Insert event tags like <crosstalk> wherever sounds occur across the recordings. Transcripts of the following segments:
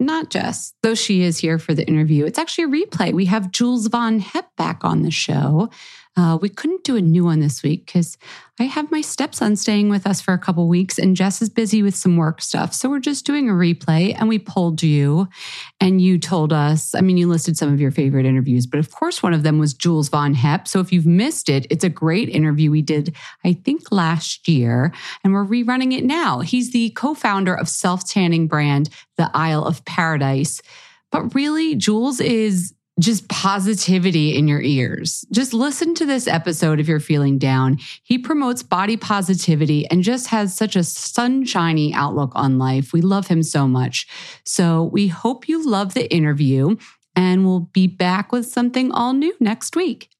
not Jess, though she is here for the interview. It's actually a replay. We have Jules Von Hep back on the show. Uh, we couldn't do a new one this week because I have my stepson staying with us for a couple weeks and Jess is busy with some work stuff. So we're just doing a replay and we pulled you and you told us, I mean, you listed some of your favorite interviews, but of course, one of them was Jules Von Hep. So if you've missed it, it's a great interview we did, I think, last year, and we're rerunning it now. He's the co founder of self tanning brand, The Isle of Paradise. But really, Jules is just positivity in your ears. Just listen to this episode if you're feeling down. He promotes body positivity and just has such a sunshiny outlook on life. We love him so much. So we hope you love the interview and we'll be back with something all new next week.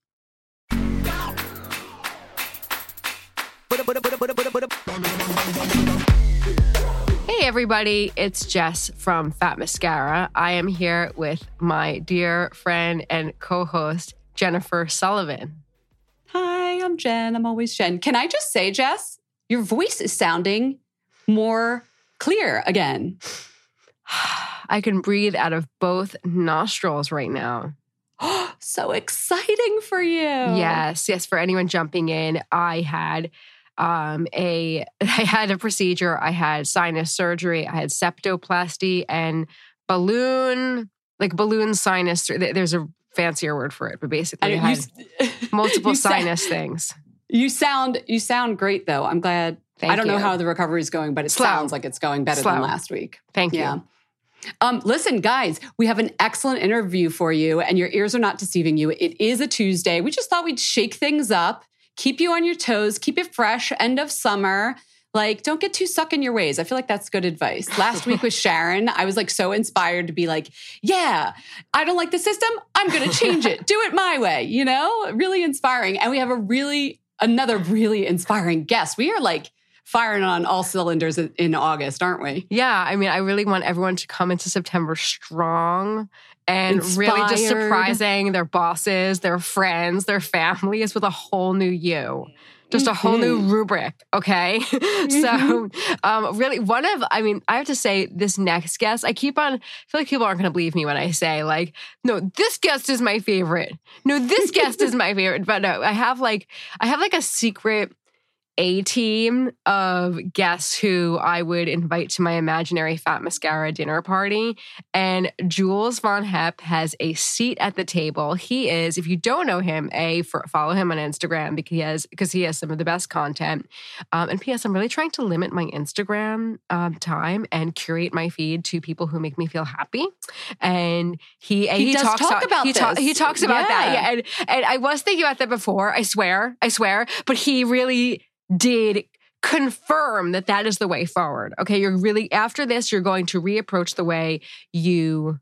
Hey, everybody, it's Jess from Fat Mascara. I am here with my dear friend and co host, Jennifer Sullivan. Hi, I'm Jen. I'm always Jen. Can I just say, Jess, your voice is sounding more clear again. <sighs> I can breathe out of both nostrils right now. <gasps> so exciting for you. Yes, yes. For anyone jumping in, I had um, a <laughs> I had a procedure. I had sinus surgery. I had septoplasty and balloon, like balloon sinus. There's a fancier word for it, but basically, I, I had you, <laughs> multiple sinus sound, things. You sound you sound great though. I'm glad. Thank I don't you. know how the recovery is going, but it Slow. sounds like it's going better Slow. than last week. Thank you. Um, listen, guys, we have an excellent interview for you, and your ears are not deceiving you. It is a Tuesday. We just thought we'd shake things up, keep you on your toes, keep it fresh, end of summer. Like, don't get too stuck in your ways. I feel like that's good advice. Last week with <laughs> Sharon, I was like so inspired to be like, yeah, I don't like the system. I'm going to change it. Do it my way, you know? Really inspiring. And we have a really, another really inspiring guest. We are like, firing on all cylinders in August, aren't we? Yeah. I mean, I really want everyone to come into September strong and Inspired. really just surprising their bosses, their friends, their families with a whole new you just a whole new mm-hmm. rubric. Okay. <laughs> so, um, really, one of, I mean, I have to say, this next guest, I keep on, I feel like people aren't going to believe me when I say, like, no, this guest is my favorite. No, this guest is my favorite. But no, I have like, I have like a secret a team of guests who I would invite to my imaginary Fat Mascara dinner party. And Jules Von Hep has a seat at the table. He is, if you don't know him, A, for, follow him on Instagram because he has, because he has some of the best content. Um, and P.S., I'm really trying to limit my Instagram um, time and curate my feed to people who make me feel happy. And he, he, he talks talk about he, ta- he talks about yeah. that. Yeah. And, and I was thinking about that before, I swear, I swear. But he really did confirm that that is the way forward. Okay, you're really after this, you're going to reapproach the way you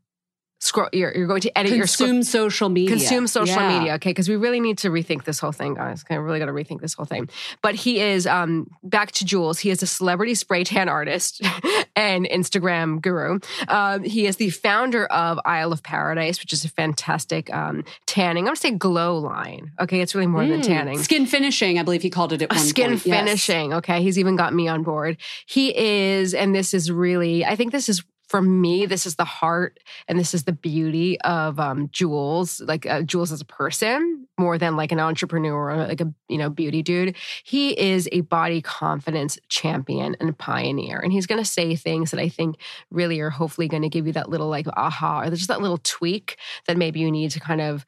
scroll you're, you're going to edit your consume your social media. Consume social yeah. media. Okay because we really need to rethink this whole thing guys. Okay really got to rethink this whole thing. But he is um back to jules. He is a celebrity spray tan artist <laughs> and instagram guru. Um, he is the founder of isle of paradise which is a fantastic um, tanning i'm gonna say glow line. Okay it's really more mm. than tanning. Skin finishing i believe he called it at one skin point. finishing. Yes. okay he's even got me on board. He is and this is really i think this is for me, this is the heart and this is the beauty of um, Jules, like uh, Jules as a person, more than like an entrepreneur or like a you know beauty dude. He is a body confidence champion and pioneer, and he's going to say things that I think really are hopefully going to give you that little like aha or just that little tweak that maybe you need to kind of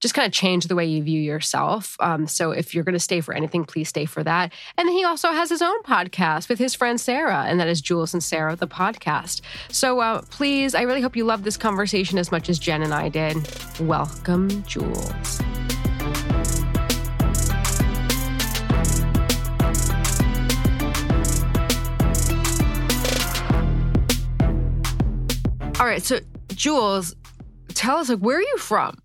just kind of change the way you view yourself. Um, so if you're going to stay for anything, please stay for that. And then he also has his own podcast with his friend Sarah, and that is Jules and Sarah, the podcast. So uh, please, I really hope you love this conversation as much as Jen and I did. Welcome, Jules. All right, so Jules, tell us like where are you from?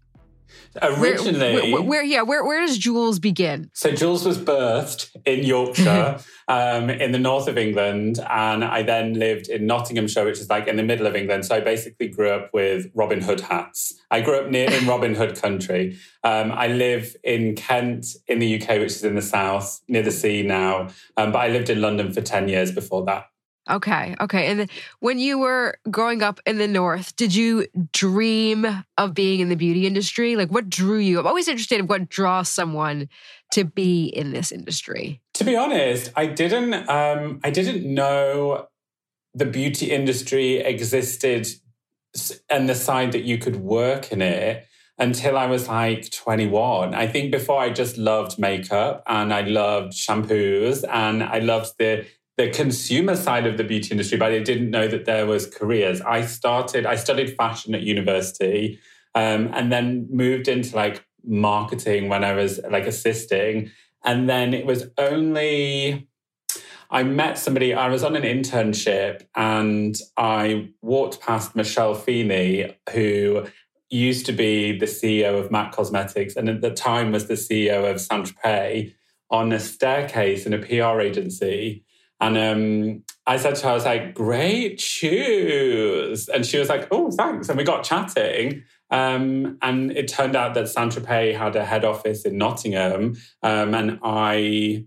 Originally, where, where, where, yeah, where where does Jules begin? So Jules was birthed in Yorkshire, <laughs> um, in the north of England, and I then lived in Nottinghamshire, which is like in the middle of England. So I basically grew up with Robin Hood hats. I grew up near in <laughs> Robin Hood country. Um, I live in Kent in the UK, which is in the south, near the sea now. Um, but I lived in London for ten years before that. Okay. Okay. And when you were growing up in the North, did you dream of being in the beauty industry? Like, what drew you? I'm always interested in what draws someone to be in this industry. To be honest, I didn't. Um, I didn't know the beauty industry existed and the side that you could work in it until I was like 21. I think before I just loved makeup and I loved shampoos and I loved the the consumer side of the beauty industry, but I didn't know that there was careers. I started, I studied fashion at university um, and then moved into like marketing when I was like assisting. And then it was only, I met somebody, I was on an internship and I walked past Michelle Feeney, who used to be the CEO of MAC Cosmetics and at the time was the CEO of Saint Tropez on a staircase in a PR agency. And um, I said to her, I was like, great shoes. And she was like, oh, thanks. And we got chatting. Um, and it turned out that Saint Tropez had a head office in Nottingham. Um, and I,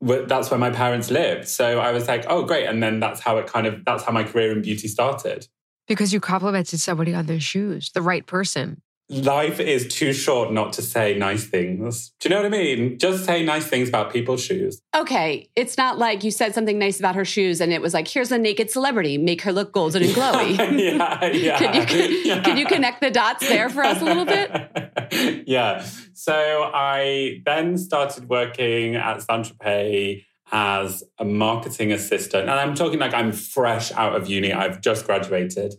that's where my parents lived. So I was like, oh, great. And then that's how it kind of, that's how my career in beauty started. Because you complimented somebody on their shoes, the right person life is too short not to say nice things. Do you know what I mean? Just say nice things about people's shoes. Okay. It's not like you said something nice about her shoes and it was like, here's a naked celebrity, make her look golden and glowy. <laughs> yeah, yeah. <laughs> can, you, can, yeah. can you connect the dots there for us a little bit? <laughs> yeah. So I then started working at Saint Tropez as a marketing assistant. And I'm talking like I'm fresh out of uni, I've just graduated.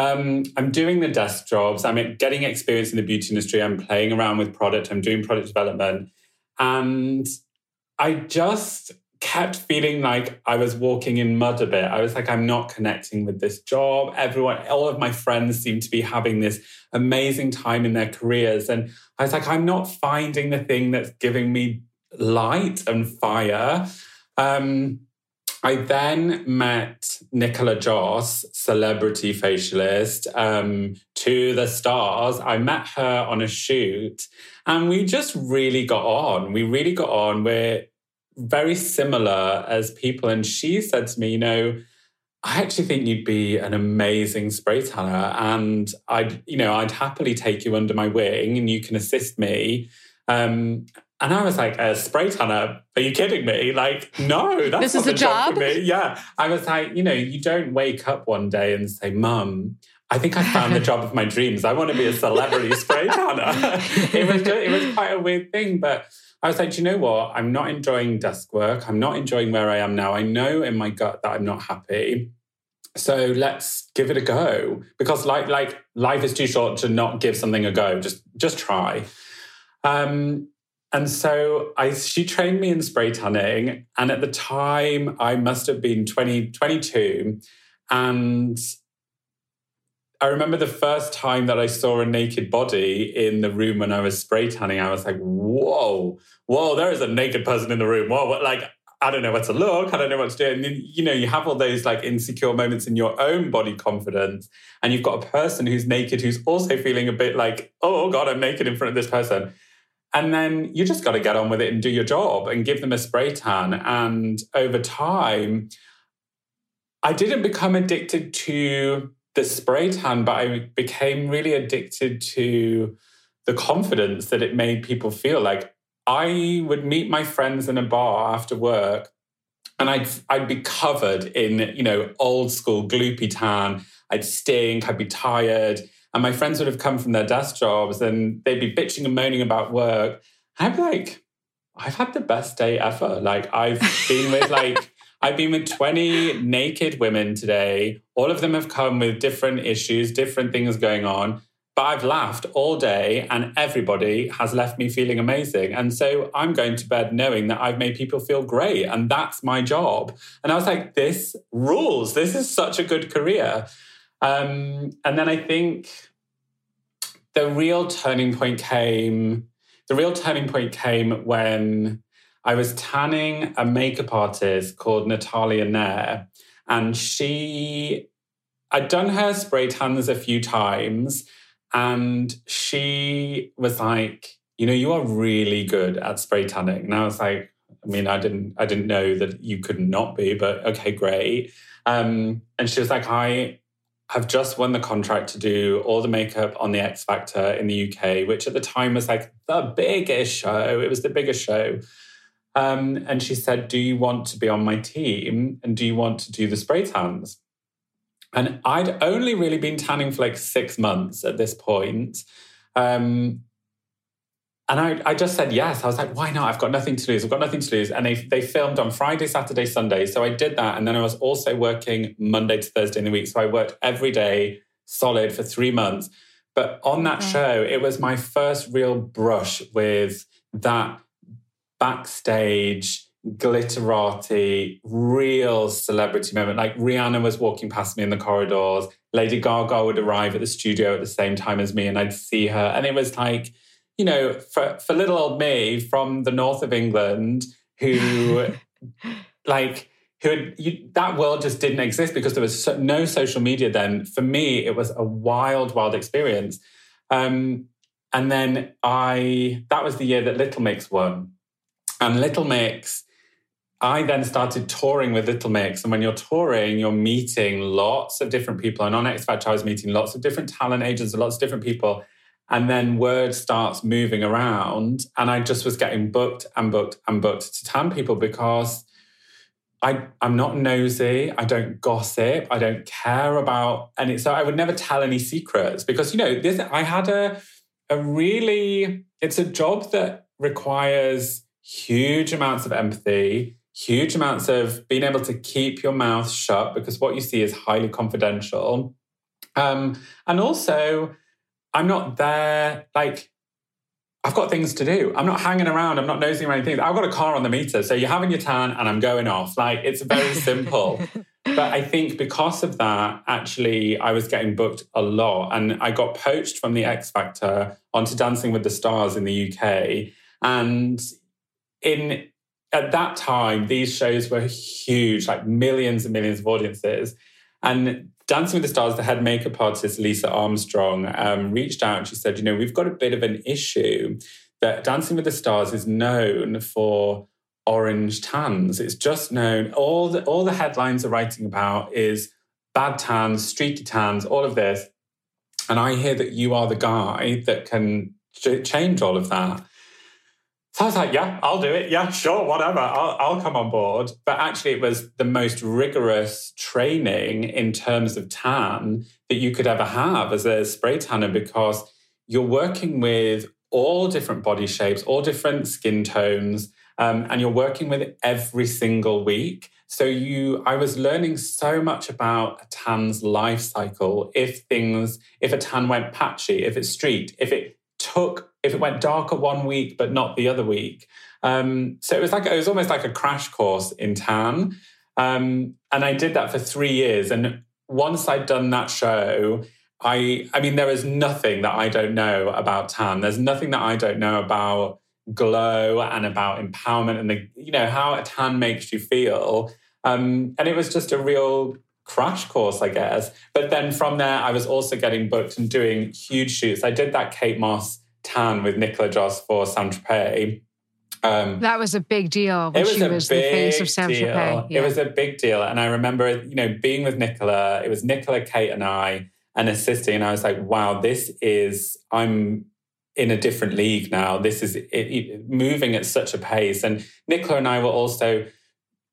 Um, I'm doing the desk jobs. I'm getting experience in the beauty industry. I'm playing around with product. I'm doing product development. And I just kept feeling like I was walking in mud a bit. I was like, I'm not connecting with this job. Everyone, all of my friends seem to be having this amazing time in their careers. And I was like, I'm not finding the thing that's giving me light and fire. Um, I then met Nicola Joss, celebrity facialist, um, to the stars. I met her on a shoot and we just really got on. We really got on. We're very similar as people. And she said to me, you know, I actually think you'd be an amazing spray tanner and I'd, you know, I'd happily take you under my wing and you can assist me. Um, and I was like, a spray tanner? Are you kidding me? Like, no, that's this is a job. job for me. Yeah. I was like, you know, you don't wake up one day and say, Mum, I think I found the <laughs> job of my dreams. I want to be a celebrity <laughs> spray tanner. <laughs> it was just, it was quite a weird thing, but I was like, you know what? I'm not enjoying desk work. I'm not enjoying where I am now. I know in my gut that I'm not happy. So let's give it a go because like like life is too short to not give something a go. Just just try. Um, and so I, she trained me in spray tanning. And at the time, I must have been 20, 22. And I remember the first time that I saw a naked body in the room when I was spray tanning. I was like, whoa, whoa, there is a naked person in the room. Whoa, what, like, I don't know what to look. I don't know what to do. And then, you know, you have all those like insecure moments in your own body confidence. And you've got a person who's naked who's also feeling a bit like, oh God, I'm naked in front of this person. And then you just got to get on with it and do your job and give them a spray tan. And over time, I didn't become addicted to the spray tan, but I became really addicted to the confidence that it made people feel. Like I would meet my friends in a bar after work and I'd I'd be covered in, you know, old school gloopy tan. I'd stink, I'd be tired. And my friends would have come from their desk jobs and they'd be bitching and moaning about work. I'd be like, I've had the best day ever. Like I've been with <laughs> like I've been with 20 naked women today. All of them have come with different issues, different things going on. But I've laughed all day and everybody has left me feeling amazing. And so I'm going to bed knowing that I've made people feel great and that's my job. And I was like, this rules. This is such a good career. Um, and then I think the real turning point came. The real turning point came when I was tanning a makeup artist called Natalia Nair, and she, I'd done her spray tans a few times, and she was like, "You know, you are really good at spray tanning." And I was like, "I mean, I didn't, I didn't know that you could not be, but okay, great." Um, and she was like, "I." have just won the contract to do all the makeup on the X Factor in the UK, which at the time was like the biggest show. It was the biggest show. Um, and she said, Do you want to be on my team? And do you want to do the spray tans? And I'd only really been tanning for like six months at this point. Um, and I, I just said yes. I was like, why not? I've got nothing to lose. I've got nothing to lose. And they, they filmed on Friday, Saturday, Sunday. So I did that. And then I was also working Monday to Thursday in the week. So I worked every day solid for three months. But on that okay. show, it was my first real brush with that backstage glitterati, real celebrity moment. Like Rihanna was walking past me in the corridors. Lady Gaga would arrive at the studio at the same time as me, and I'd see her. And it was like, you know, for, for little old me from the north of England who, <laughs> like, who had, you, that world just didn't exist because there was so, no social media then. For me, it was a wild, wild experience. Um, and then I, that was the year that Little Mix won. And Little Mix, I then started touring with Little Mix. And when you're touring, you're meeting lots of different people. And on X Factor, I was meeting lots of different talent agents and lots of different people. And then word starts moving around. And I just was getting booked and booked and booked to tan people because I, I'm not nosy. I don't gossip. I don't care about any. So I would never tell any secrets because, you know, this, I had a, a really, it's a job that requires huge amounts of empathy, huge amounts of being able to keep your mouth shut because what you see is highly confidential. Um, and also, I'm not there like I've got things to do. I'm not hanging around. I'm not nosing around things. I've got a car on the meter. So you're having your tan and I'm going off. Like it's very <laughs> simple. but I think because of that, actually, I was getting booked a lot. And I got poached from the X Factor onto Dancing with the Stars in the UK. And in at that time, these shows were huge, like millions and millions of audiences. And Dancing with the Stars, the head makeup artist, Lisa Armstrong, um, reached out and she said, You know, we've got a bit of an issue that Dancing with the Stars is known for orange tans. It's just known, all the, all the headlines are writing about is bad tans, streaky tans, all of this. And I hear that you are the guy that can change all of that. So I was like, yeah, I'll do it. Yeah, sure, whatever. I'll, I'll come on board. But actually, it was the most rigorous training in terms of tan that you could ever have as a spray tanner because you're working with all different body shapes, all different skin tones, um, and you're working with every single week. So you, I was learning so much about a tan's life cycle. If things, if a tan went patchy, if it's streaked, if it took if it went darker one week but not the other week. Um, so it was like it was almost like a crash course in tan, um, and I did that for three years. And once I'd done that show, I I mean there is nothing that I don't know about tan. There's nothing that I don't know about glow and about empowerment and the you know how a tan makes you feel. Um, and it was just a real crash course, I guess. But then from there, I was also getting booked and doing huge shoots. I did that Kate Moss tan with Nicola Joss for Saint Tropez. Um, that was a big deal when was she was the face of Saint Tropez. Yeah. It was a big deal. And I remember, you know, being with Nicola, it was Nicola, Kate, and I, and assisting. And I was like, wow, this is, I'm in a different league now. This is it, it, moving at such a pace. And Nicola and I were also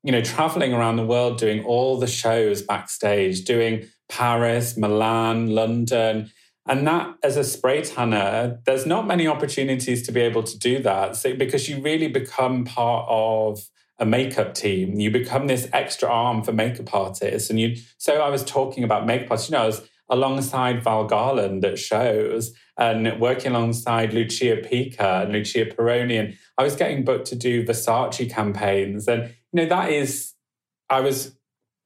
you know, traveling around the world doing all the shows backstage, doing Paris, Milan, London. And that, as a spray tanner, there's not many opportunities to be able to do that. So, because you really become part of a makeup team, you become this extra arm for makeup artists. And you, so I was talking about makeup artists, you know, I was alongside Val Garland at shows and working alongside Lucia Pica and Lucia Pieroni. And I was getting booked to do Versace campaigns. And you know, that is, I was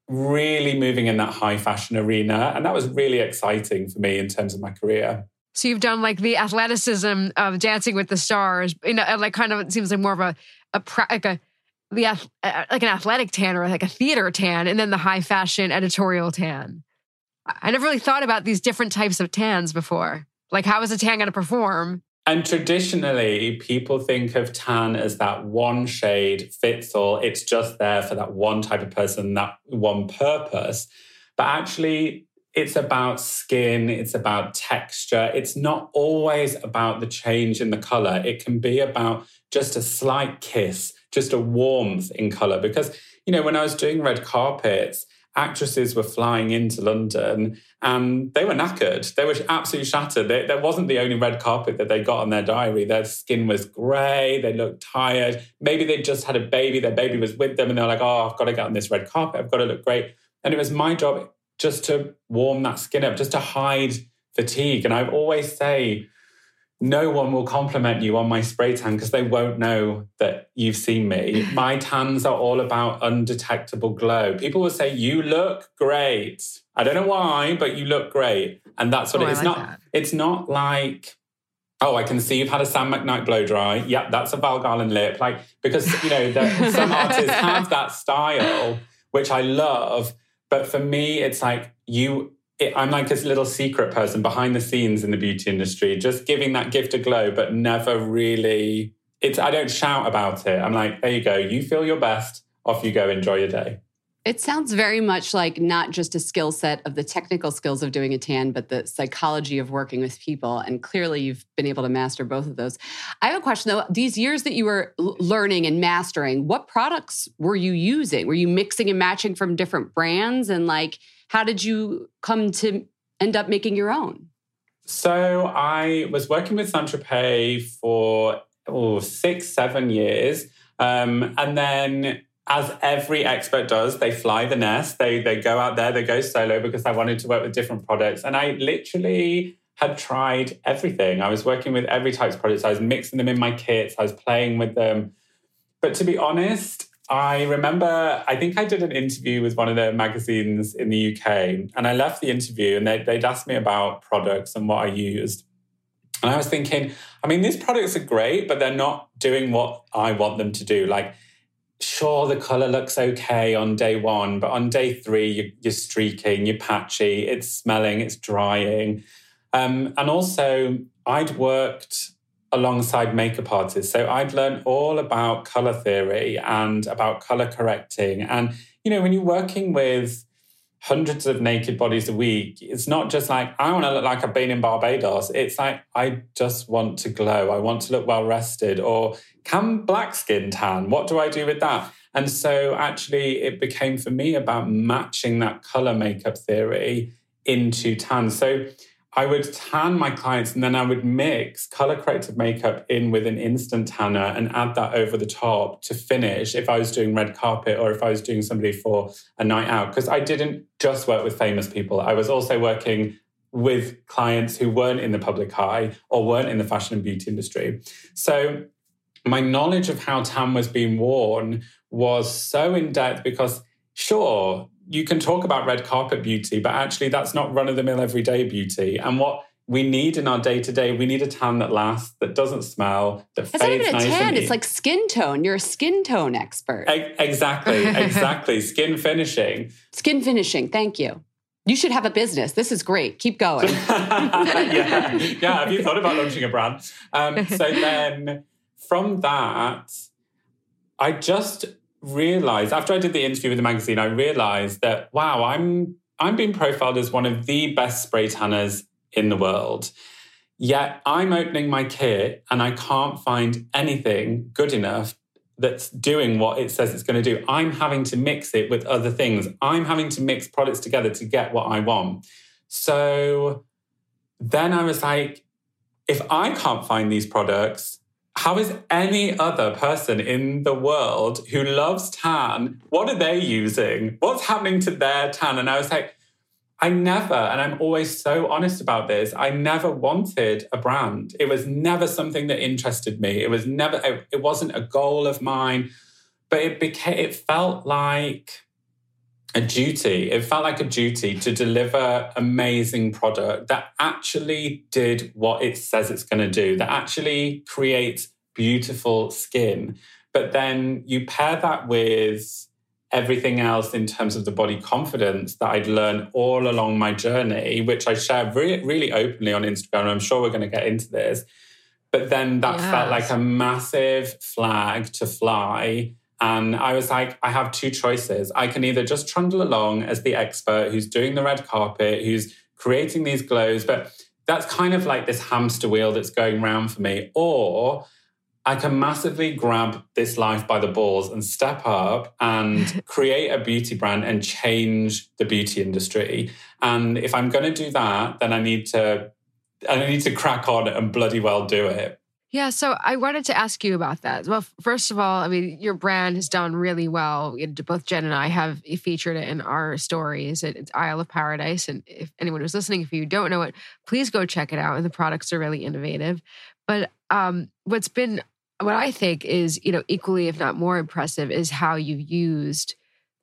really moving in that high fashion arena. And that was really exciting for me in terms of my career. So you've done like the athleticism of Dancing with the Stars, you know, like kind of it seems like more of a a like a the uh, like an athletic tan or like a theater tan, and then the high fashion editorial tan. I never really thought about these different types of tans before. Like, how is a tan going to perform and traditionally, people think of tan as that one shade fits all. It's just there for that one type of person, that one purpose. But actually, it's about skin, it's about texture. It's not always about the change in the color. It can be about just a slight kiss, just a warmth in color. Because, you know, when I was doing red carpets, actresses were flying into London and they were knackered. They were absolutely shattered. They, there wasn't the only red carpet that they got on their diary. Their skin was grey. They looked tired. Maybe they just had a baby. Their baby was with them and they're like, oh, I've got to get on this red carpet. I've got to look great. And it was my job just to warm that skin up, just to hide fatigue. And I always say, no one will compliment you on my spray tan because they won't know that you've seen me. <laughs> My tans are all about undetectable glow. People will say, You look great. I don't know why, but you look great. And that's what oh, it is. Like not that. it's not like, oh, I can see you've had a Sam McKnight blow dry. Yeah, that's a Val Garland lip. Like, because you know, the, some <laughs> artists have that style, which I love. But for me, it's like you I'm like this little secret person behind the scenes in the beauty industry, just giving that gift a glow, but never really. It's I don't shout about it. I'm like, there you go. You feel your best. Off you go. Enjoy your day. It sounds very much like not just a skill set of the technical skills of doing a tan, but the psychology of working with people. And clearly, you've been able to master both of those. I have a question though. These years that you were learning and mastering, what products were you using? Were you mixing and matching from different brands? And like, how did you come to end up making your own? So I was working with Saint Tropez for oh, six, seven years. Um, and then as every expert does, they fly the nest. They they go out there, they go solo because I wanted to work with different products. And I literally had tried everything. I was working with every type of products. I was mixing them in my kits. I was playing with them. But to be honest, I remember, I think I did an interview with one of the magazines in the UK, and I left the interview and they, would asked me about products and what I used. And I was thinking, I mean, these products are great, but they're not doing what I want them to do. Like, sure, the color looks okay on day one, but on day three, you're, you're streaking, you're patchy, it's smelling, it's drying. Um, and also, I'd worked alongside makeup artists. So I'd learned all about color theory and about color correcting. And, you know, when you're working with hundreds of naked bodies a week, it's not just like, I want to look like I've been in Barbados. It's like, I just want to glow. I want to look well rested. Or can black skin tan? What do I do with that? And so actually, it became for me about matching that color makeup theory into tan. So I would tan my clients and then I would mix color corrected makeup in with an instant tanner and add that over the top to finish if I was doing red carpet or if I was doing somebody for a night out. Because I didn't just work with famous people, I was also working with clients who weren't in the public eye or weren't in the fashion and beauty industry. So my knowledge of how tan was being worn was so in depth because, sure, you can talk about red carpet beauty, but actually that's not run of the mill everyday beauty. And what we need in our day to day, we need a tan that lasts, that doesn't smell, that it's fades not even a tan. It's like skin tone. You're a skin tone expert. E- exactly, <laughs> exactly. skin finishing. Skin finishing. Thank you. You should have a business. This is great. Keep going. <laughs> yeah, yeah. Have you thought about launching a brand? Um, so then, from that, I just realized after I did the interview with the magazine, I realized that wow, I'm I'm being profiled as one of the best spray tanners in the world. Yet I'm opening my kit and I can't find anything good enough that's doing what it says it's going to do. I'm having to mix it with other things. I'm having to mix products together to get what I want. So then I was like, if I can't find these products, how is any other person in the world who loves tan, what are they using? What's happening to their tan? And I was like, I never, and I'm always so honest about this, I never wanted a brand. It was never something that interested me. It was never, it wasn't a goal of mine, but it became, it felt like a duty. It felt like a duty to deliver amazing product that actually did what it says it's going to do, that actually creates beautiful skin. But then you pair that with everything else in terms of the body confidence that I'd learned all along my journey, which I share really, really openly on Instagram. I'm sure we're going to get into this. But then that yes. felt like a massive flag to fly and I was like, I have two choices. I can either just trundle along as the expert who's doing the red carpet, who's creating these glows, but that's kind of like this hamster wheel that's going round for me. Or I can massively grab this life by the balls and step up and <laughs> create a beauty brand and change the beauty industry. And if I'm going to do that, then I need to I need to crack on and bloody well do it. Yeah, so I wanted to ask you about that. Well, first of all, I mean, your brand has done really well. Both Jen and I have featured it in our stories. It's Isle of Paradise. And if anyone who's listening, if you don't know it, please go check it out. And the products are really innovative. But um, what's been, what I think is, you know, equally, if not more impressive, is how you've used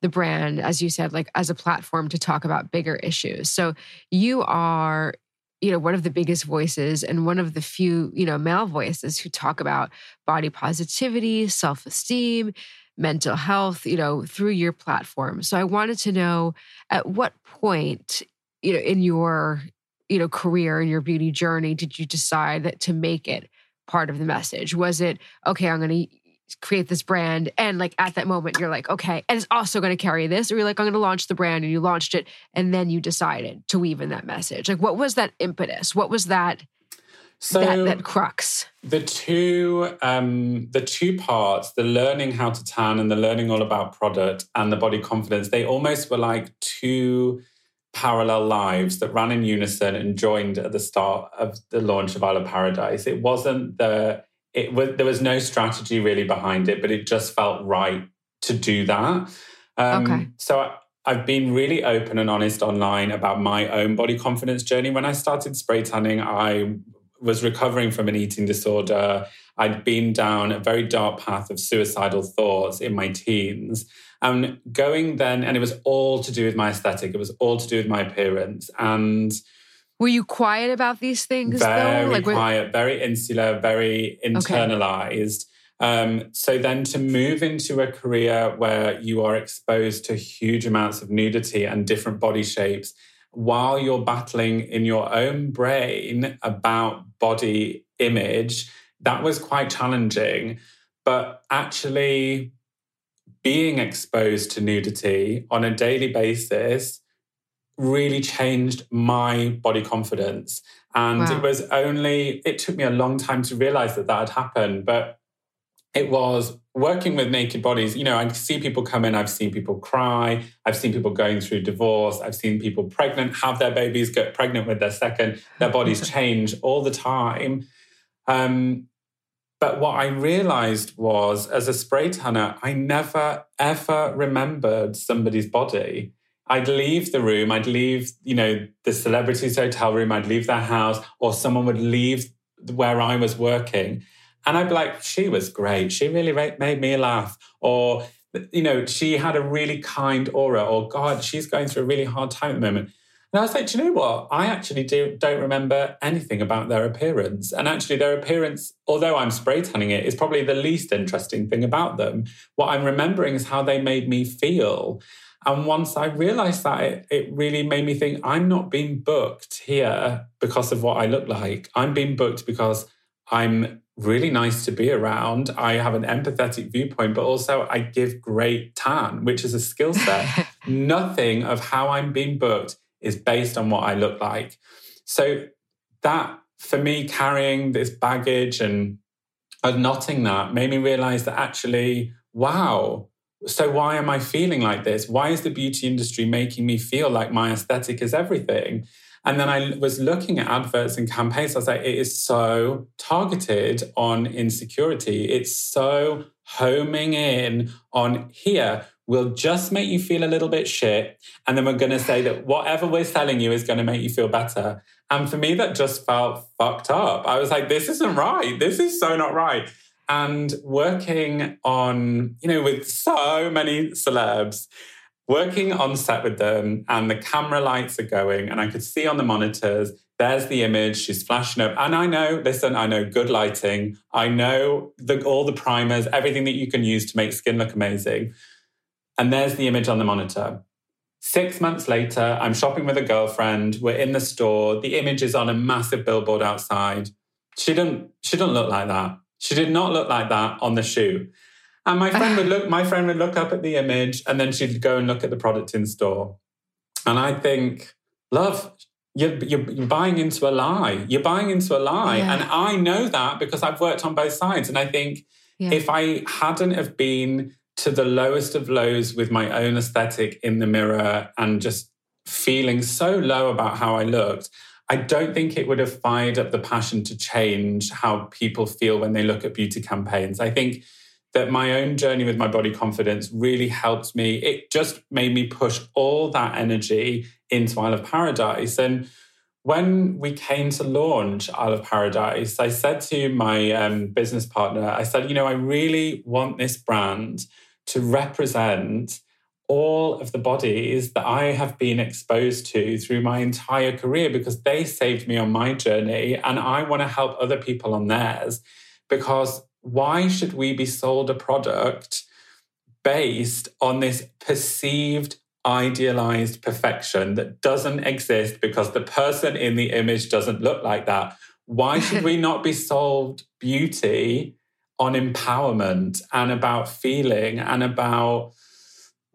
the brand, as you said, like as a platform to talk about bigger issues. So you are you know one of the biggest voices and one of the few you know male voices who talk about body positivity self-esteem mental health you know through your platform. So i wanted to know at what point you know in your you know career in your beauty journey did you decide that to make it part of the message? Was it okay i'm going to create this brand. And like at that moment you're like okay and it's also going to carry this or you're like i'm going to launch the brand and you launched it and then you decided to weave in that message. Like what was that impetus? What was that so that, that crux? the two um the two parts the learning how to tan and the learning all about product and the body confidence they almost were like two parallel lives that ran in unison and joined at the start of the launch of Isle of Paradise. It wasn't the it was there was no strategy really behind it, but it just felt right to do that. Um, okay. So I, I've been really open and honest online about my own body confidence journey. When I started spray tanning, I was recovering from an eating disorder. I'd been down a very dark path of suicidal thoughts in my teens. And going then, and it was all to do with my aesthetic, it was all to do with my appearance. And were you quiet about these things? Very though? Like, quiet, very insular, very internalized. Okay. Um, so then to move into a career where you are exposed to huge amounts of nudity and different body shapes while you're battling in your own brain about body image, that was quite challenging. But actually, being exposed to nudity on a daily basis really changed my body confidence. And wow. it was only, it took me a long time to realize that that had happened. But it was working with naked bodies. You know, I see people come in, I've seen people cry, I've seen people going through divorce, I've seen people pregnant, have their babies, get pregnant with their second, their <laughs> bodies change all the time. Um, but what I realized was, as a spray tanner, I never ever remembered somebody's body. I'd leave the room, I'd leave, you know, the celebrity's hotel room, I'd leave their house, or someone would leave where I was working. And I'd be like, she was great. She really made me laugh. Or, you know, she had a really kind aura. Or, God, she's going through a really hard time at the moment. And I was like, do you know what? I actually do, don't remember anything about their appearance. And actually, their appearance, although I'm spray tanning it, is probably the least interesting thing about them. What I'm remembering is how they made me feel. And once I realized that, it, it really made me think I'm not being booked here because of what I look like. I'm being booked because I'm really nice to be around. I have an empathetic viewpoint, but also I give great tan, which is a skill set. <laughs> Nothing of how I'm being booked is based on what I look like. So that for me, carrying this baggage and knotting that made me realize that actually, wow. So why am I feeling like this? Why is the beauty industry making me feel like my aesthetic is everything? And then I was looking at adverts and campaigns. I was like, it is so targeted on insecurity. It's so homing in on here. We'll just make you feel a little bit shit. And then we're going to say that whatever we're selling you is going to make you feel better. And for me, that just felt fucked up. I was like, this isn't right. This is so not right. And working on, you know, with so many celebs, working on set with them and the camera lights are going and I could see on the monitors, there's the image, she's flashing up. And I know, listen, I know good lighting. I know the, all the primers, everything that you can use to make skin look amazing. And there's the image on the monitor. Six months later, I'm shopping with a girlfriend. We're in the store. The image is on a massive billboard outside. She didn't, she didn't look like that. She did not look like that on the shoe. And my friend would <laughs> look, my friend would look up at the image and then she'd go and look at the product in store. And I think, love, you're, you're, you're buying into a lie. You're buying into a lie. Yeah. And I know that because I've worked on both sides. And I think yeah. if I hadn't have been to the lowest of lows with my own aesthetic in the mirror and just feeling so low about how I looked, I don't think it would have fired up the passion to change how people feel when they look at beauty campaigns. I think that my own journey with my body confidence really helped me. It just made me push all that energy into Isle of Paradise. And when we came to launch Isle of Paradise, I said to my um, business partner, I said, you know, I really want this brand to represent all of the bodies that I have been exposed to through my entire career because they saved me on my journey and I want to help other people on theirs because why should we be sold a product based on this perceived idealized perfection that doesn't exist because the person in the image doesn't look like that? Why <laughs> should we not be sold beauty on empowerment and about feeling and about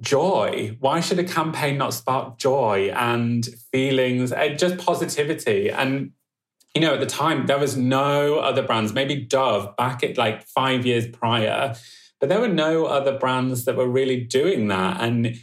joy? Why should a campaign not spark joy and feelings and just positivity? And you know, at the time, there was no other brands, maybe Dove back at like five years prior, but there were no other brands that were really doing that. And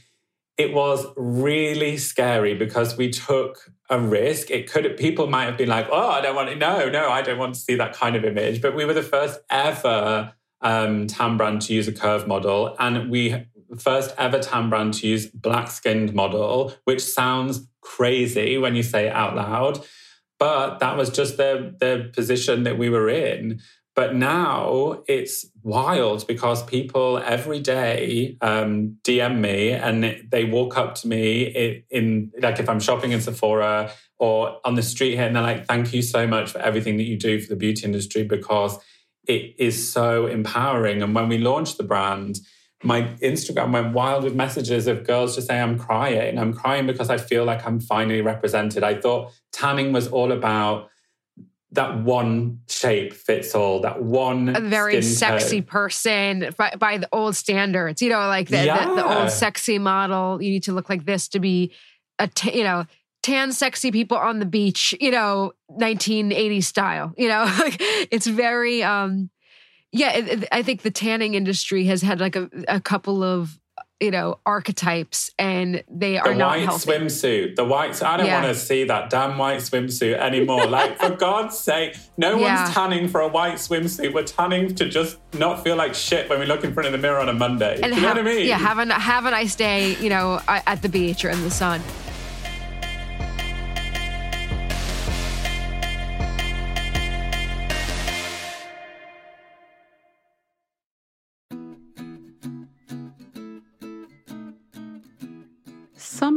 it was really scary because we took a risk. It could, people might have been like, oh, I don't want to, no, no, I don't want to see that kind of image. But we were the first ever um, tan brand to use a curve model. And we first ever tan brand to use black skinned model, which sounds crazy when you say it out loud. But that was just the, the position that we were in. But now it's wild because people every day um, DM me and they walk up to me in, in, like if I'm shopping in Sephora or on the street here and they're like, thank you so much for everything that you do for the beauty industry because it is so empowering. And when we launched the brand, my Instagram went wild with messages of girls just saying, I'm crying. I'm crying because I feel like I'm finally represented. I thought tanning was all about that one shape fits all, that one a very sexy tone. person by, by, the old standards. You know, like the, yeah. the, the, old sexy model. You need to look like this to be a t- you know tan sexy people on the beach. You know, 1980s style. You know, <laughs> it's very um yeah. It, it, I think the tanning industry has had like a, a couple of you know archetypes and they are the not white healthy. swimsuit the white i don't yeah. want to see that damn white swimsuit anymore like for <laughs> god's sake no yeah. one's tanning for a white swimsuit we're tanning to just not feel like shit when we look in front of the mirror on a monday and you have, know what i mean yeah have a, have a nice day you know at the beach or in the sun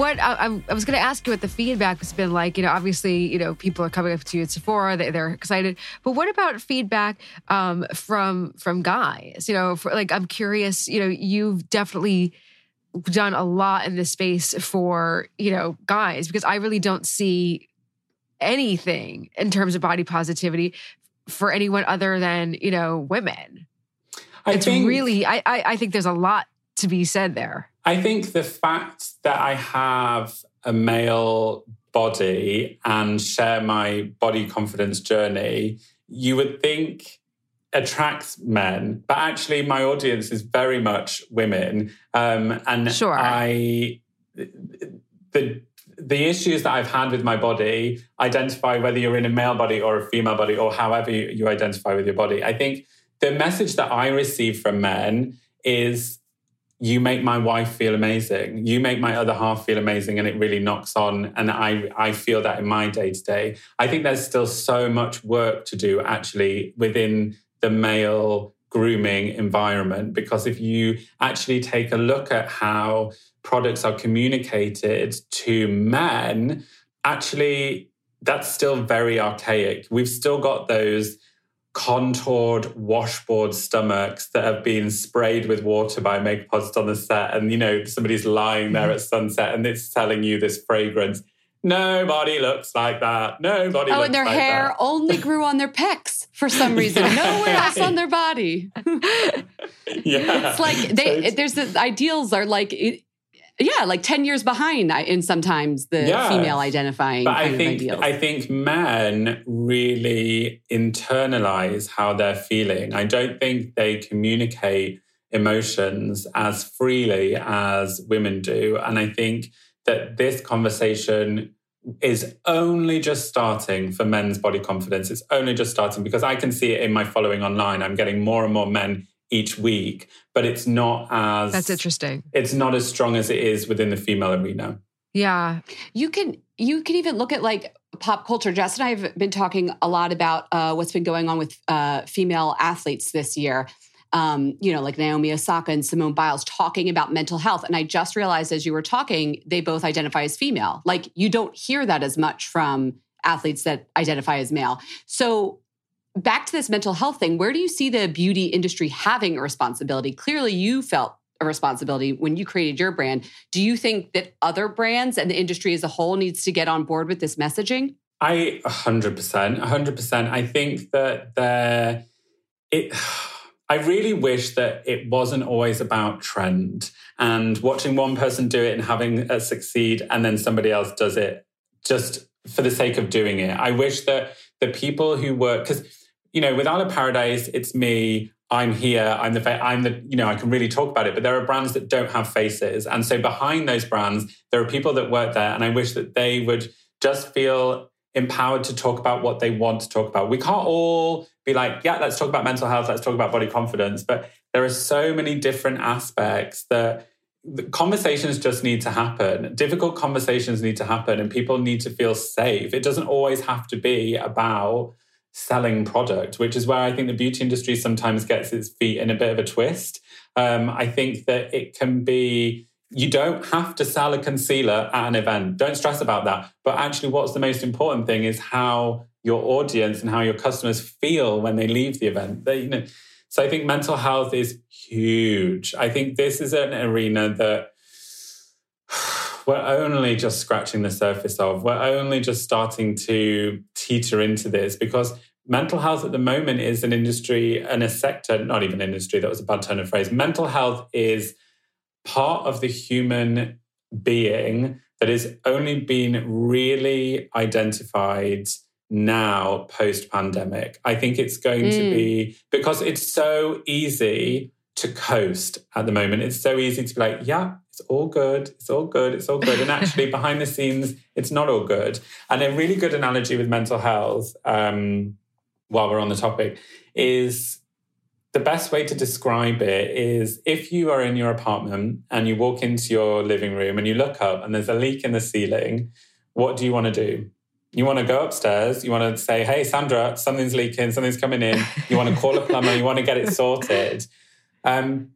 What I, I was going to ask you what the feedback has been like. You know, obviously, you know, people are coming up to you at Sephora, they, are excited. But what about feedback um, from from guys? You know, for, like I'm curious. You know, you've definitely done a lot in this space for you know guys because I really don't see anything in terms of body positivity for anyone other than you know women. I it's think, really, I, I I think there's a lot to be said there. I think the fact that I have a male body and share my body confidence journey, you would think attracts men, but actually my audience is very much women. Um, and sure. I the the issues that I've had with my body identify whether you're in a male body or a female body or however you, you identify with your body. I think the message that I receive from men is you make my wife feel amazing. You make my other half feel amazing and it really knocks on and i i feel that in my day to day i think there's still so much work to do actually within the male grooming environment because if you actually take a look at how products are communicated to men actually that's still very archaic. We've still got those contoured washboard stomachs that have been sprayed with water by a makeup artist on the set. And you know somebody's lying there mm-hmm. at sunset and it's telling you this fragrance. Nobody looks like that. Nobody oh and their like hair that. only grew on their pecs for some <laughs> reason. Nowhere else on their body. <laughs> Yeah. It's like they there's the ideals are like yeah, like 10 years behind in sometimes the female identifying but I think, I think men really internalize how they're feeling. I don't think they communicate emotions as freely as women do. And I think that this conversation is only just starting for men's body confidence. It's only just starting because I can see it in my following online. I'm getting more and more men each week, but it's not as That's interesting. It's not as strong as it is within the female arena. Yeah. You can you can even look at like pop culture. Jess and I have been talking a lot about uh, what's been going on with uh, female athletes this year. Um, you know, like Naomi Osaka and Simone Biles talking about mental health. And I just realized as you were talking, they both identify as female. Like you don't hear that as much from athletes that identify as male. So back to this mental health thing, where do you see the beauty industry having a responsibility? Clearly, you felt a responsibility when you created your brand. Do you think that other brands and the industry as a whole needs to get on board with this messaging? I 100%, 100%. I think that there, it, <sighs> I really wish that it wasn't always about trend and watching one person do it and having it succeed and then somebody else does it just for the sake of doing it. I wish that the people who work, because you know, with Isle of Paradise, it's me. I'm here. I'm the. Fa- I'm the. You know, I can really talk about it. But there are brands that don't have faces, and so behind those brands, there are people that work there, and I wish that they would just feel empowered to talk about what they want to talk about. We can't all be like, yeah, let's talk about mental health, let's talk about body confidence. But there are so many different aspects that conversations just need to happen. Difficult conversations need to happen, and people need to feel safe. It doesn't always have to be about selling product, which is where I think the beauty industry sometimes gets its feet in a bit of a twist. Um, I think that it can be. You don't have to sell a concealer at an event. Don't stress about that. But actually, what's the most important thing is how your audience and how your customers feel when they leave the event. They, you know, so I think mental health is huge. I think this is an arena that <sighs> we're only just scratching the surface of. We're only just starting to teeter into this because mental health at the moment is an industry and a sector, not even industry, that was a bad turn of phrase. Mental health is part of the human being that is only being really identified now post pandemic. I think it's going mm. to be because it's so easy to coast at the moment. It's so easy to be like, yeah, it's all good, it's all good, it's all good. And actually, <laughs> behind the scenes, it's not all good. And a really good analogy with mental health, um, while we're on the topic, is the best way to describe it is if you are in your apartment and you walk into your living room and you look up and there's a leak in the ceiling, what do you want to do? You want to go upstairs, you want to say, hey, Sandra, something's leaking, something's coming in. You want to call a plumber, you want to get it sorted. Um,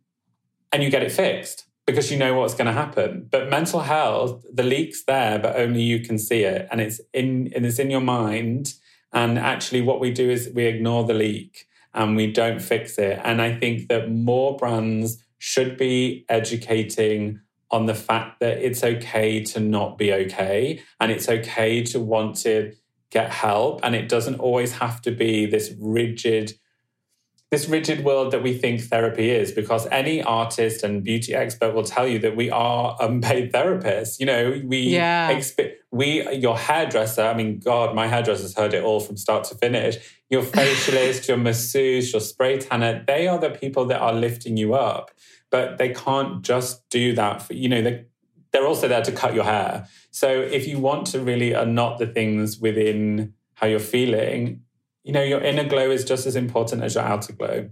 and you get it fixed because you know what's going to happen. But mental health, the leak's there, but only you can see it. And it's in, and it's in your mind. And actually, what we do is we ignore the leak and we don't fix it. And I think that more brands should be educating on the fact that it's okay to not be okay and it's okay to want to get help and it doesn't always have to be this rigid this rigid world that we think therapy is because any artist and beauty expert will tell you that we are unpaid therapists. You know we yeah. Exp- we your hairdresser i mean god my hairdresser's heard it all from start to finish. Your <laughs> facialist your masseuse your spray tanner they are the people that are lifting you up but they can't just do that for, you know, they, they're also there to cut your hair. So if you want to really unknot the things within how you're feeling, you know, your inner glow is just as important as your outer glow.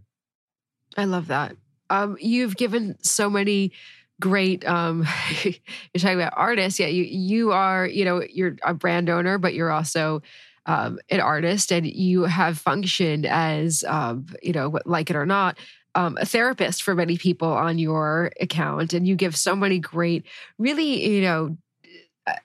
I love that. Um, you've given so many great um <laughs> you're talking about artists yeah you you are you know you're a brand owner but you're also um, an artist and you have functioned as um, you know like it or not um, a therapist for many people on your account, and you give so many great, really, you know,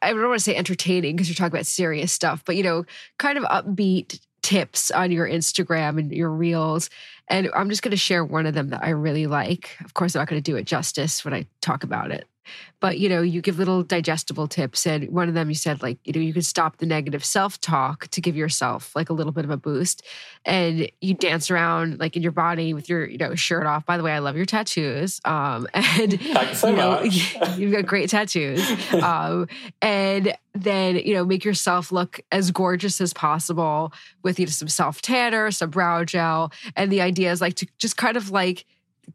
I don't want to say entertaining because you're talking about serious stuff, but you know, kind of upbeat tips on your Instagram and your reels. And I'm just going to share one of them that I really like. Of course, I'm not going to do it justice when I talk about it but you know you give little digestible tips and one of them you said like you know you can stop the negative self-talk to give yourself like a little bit of a boost and you dance around like in your body with your you know shirt off by the way i love your tattoos um <laughs> and <laughs> Thanks so you know much. <laughs> you've got great tattoos um and then you know make yourself look as gorgeous as possible with you know some self tanner some brow gel and the idea is like to just kind of like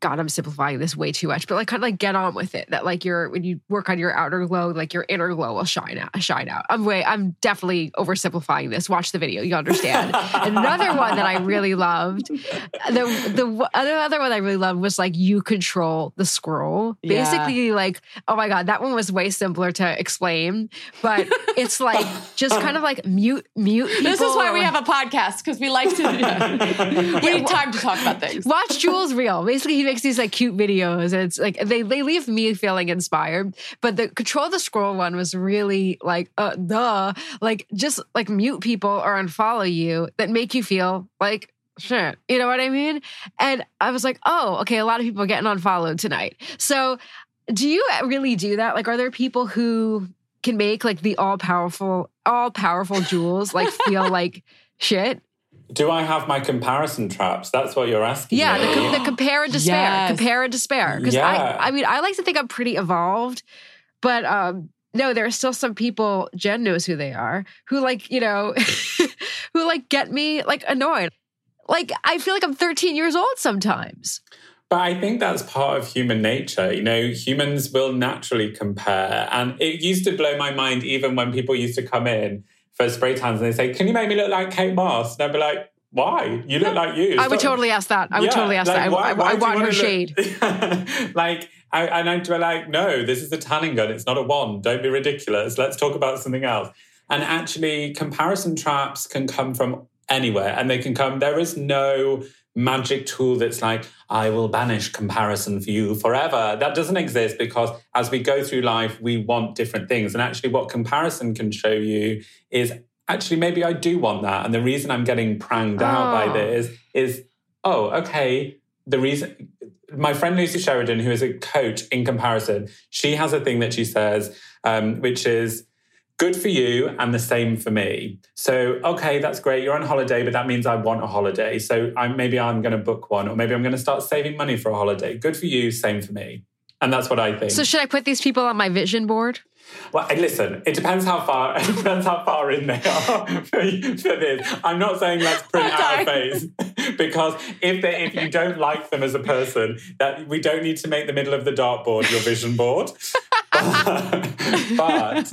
God, I'm simplifying this way too much, but like kind of like get on with it. That like you're when you work on your outer glow, like your inner glow will shine out. Shine out. I'm way. I'm definitely oversimplifying this. Watch the video, you understand. Another one that I really loved, the the other one I really loved was like you control the scroll. Yeah. Basically, like oh my god, that one was way simpler to explain, but it's like just kind of like mute mute. People. This is why we have a podcast because we like to. <laughs> <laughs> we need time to talk about things. Watch Jules Reel. Basically he makes these like cute videos. And it's like they they leave me feeling inspired. But the control the scroll one was really like uh duh. Like just like mute people or unfollow you that make you feel like shit. You know what I mean? And I was like, oh, okay, a lot of people are getting unfollowed tonight. So do you really do that? Like, are there people who can make like the all powerful, all powerful Jules like feel <laughs> like shit? Do I have my comparison traps? That's what you're asking. Yeah, me. the, the compare and despair. Yes. Compare and despair. Because yeah. I, I mean, I like to think I'm pretty evolved, but um, no, there are still some people. Jen knows who they are. Who like you know, <laughs> who like get me like annoyed. Like I feel like I'm 13 years old sometimes. But I think that's part of human nature. You know, humans will naturally compare. And it used to blow my mind even when people used to come in for spray tans and they say, Can you make me look like Kate Moss? And I'd be like, why? You look like you. I would totally ask that. I would yeah, totally ask like, that. Why, I, I, I want her shade. <laughs> like, I, and I'd be like, no, this is a tanning gun. It's not a wand. Don't be ridiculous. Let's talk about something else. And actually, comparison traps can come from anywhere and they can come, there is no magic tool that's like, I will banish comparison for you forever. That doesn't exist because as we go through life, we want different things. And actually, what comparison can show you is actually, maybe I do want that. And the reason I'm getting pranged oh. out by oh. this is, oh, okay, the reason my friend Lucy Sheridan, who is a coach in comparison, she has a thing that she says, um, which is good for you and the same for me. So, okay, that's great. You're on holiday, but that means I want a holiday. So I, maybe I'm going to book one, or maybe I'm going to start saving money for a holiday. Good for you, same for me. And that's what I think. So should I put these people on my vision board? Well, listen. It depends how far. <laughs> It depends how far in they are for, for this. I'm not saying let's print <laughs> out a face <laughs> because if they, if you don't like them as a person, that we don't need to make the middle of the dartboard your vision board. but but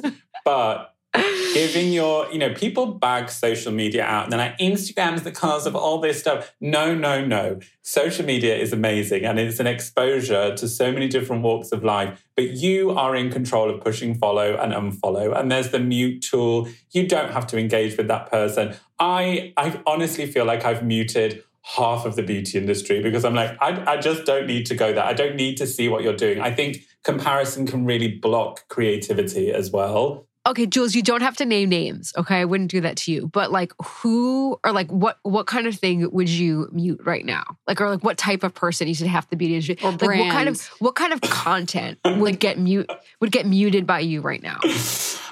<laughs> giving your, you know, people bag social media out and they're like, Instagram's the cause of all this stuff. No, no, no. Social media is amazing and it's an exposure to so many different walks of life, but you are in control of pushing follow and unfollow. And there's the mute tool. You don't have to engage with that person. I, I honestly feel like I've muted half of the beauty industry because I'm like, I, I just don't need to go there. I don't need to see what you're doing. I think comparison can really block creativity as well okay, Jules, you don't have to name names. Okay. I wouldn't do that to you. But like who or like what what kind of thing would you mute right now? Like or like what type of person you should have to be industry? Or like what kind of what kind of content would get mute would get muted by you right now?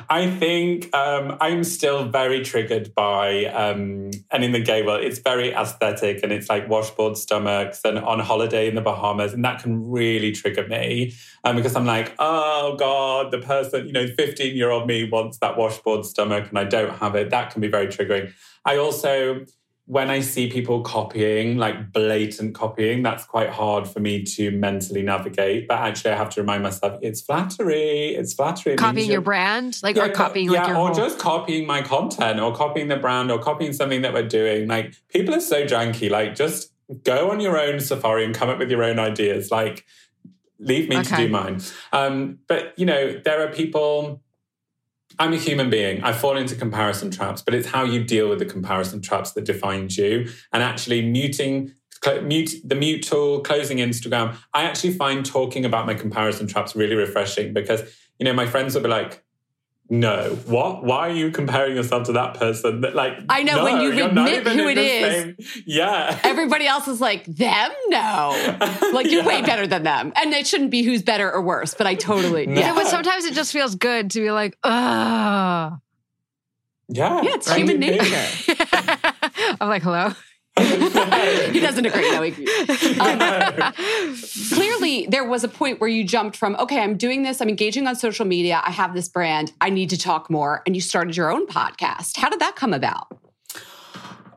I think um, I'm still very triggered by um, and in the gay world, it's very aesthetic and it's like washboard stomachs and on holiday in the Bahamas, and that can really trigger me um, because I'm like, oh god, the person, you know, 15 year old me wants that washboard stomach and I don't have it. That can be very triggering. I also, when I see people copying, like blatant copying, that's quite hard for me to mentally navigate. But actually, I have to remind myself it's flattery. It's flattery. It copying your brand, like yeah, or copying, yeah, like or whole... just copying my content, or copying the brand, or copying something that we're doing. Like people are so janky. Like just go on your own safari and come up with your own ideas. Like leave me okay. to do mine. Um, but you know, there are people I'm a human being. I fall into comparison traps, but it's how you deal with the comparison traps that defines you. And actually, muting, mute the mute tool, closing Instagram. I actually find talking about my comparison traps really refreshing because you know my friends will be like, no. What? Why are you comparing yourself to that person? Like i know no, when you admit who it is. same, yeah. <laughs> Everybody else is like them? No. <laughs> Like you're yeah. way better than them. And it shouldn't be who's better or worse but i totally <laughs> no. yeah but sometimes it just feels good to be like ugh. Yeah. Yeah it's human nature. I'm like hello he doesn't agree. No, he, <laughs> um, clearly, there was a point where you jumped from, okay, I'm doing this, I'm engaging on social media, I have this brand, I need to talk more, and you started your own podcast. How did that come about?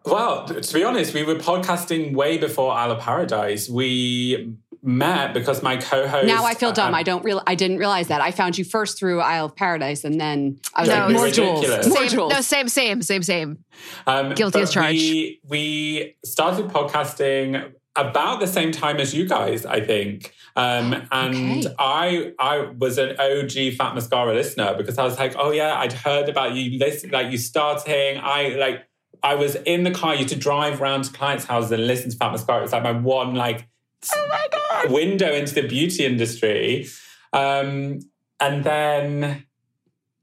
Well, to be honest, we were podcasting way before Isle of Paradise. We met because my co-host. Now I feel dumb. Um, I don't real. I didn't realize that. I found you first through Isle of Paradise, and then I was no, like, more ridiculous. Jules, more same, Jules. No, same, same, same, same. Um, Guilty as charged. We, we started podcasting about the same time as you guys, I think. Um, and okay. I I was an OG Fat Mascara listener because I was like, oh yeah, I'd heard about you listen like you starting. I like I was in the car, you used to drive around to clients' houses and listen to Fat Mascara. It was like my one like oh my God. window into the beauty industry. Um, and then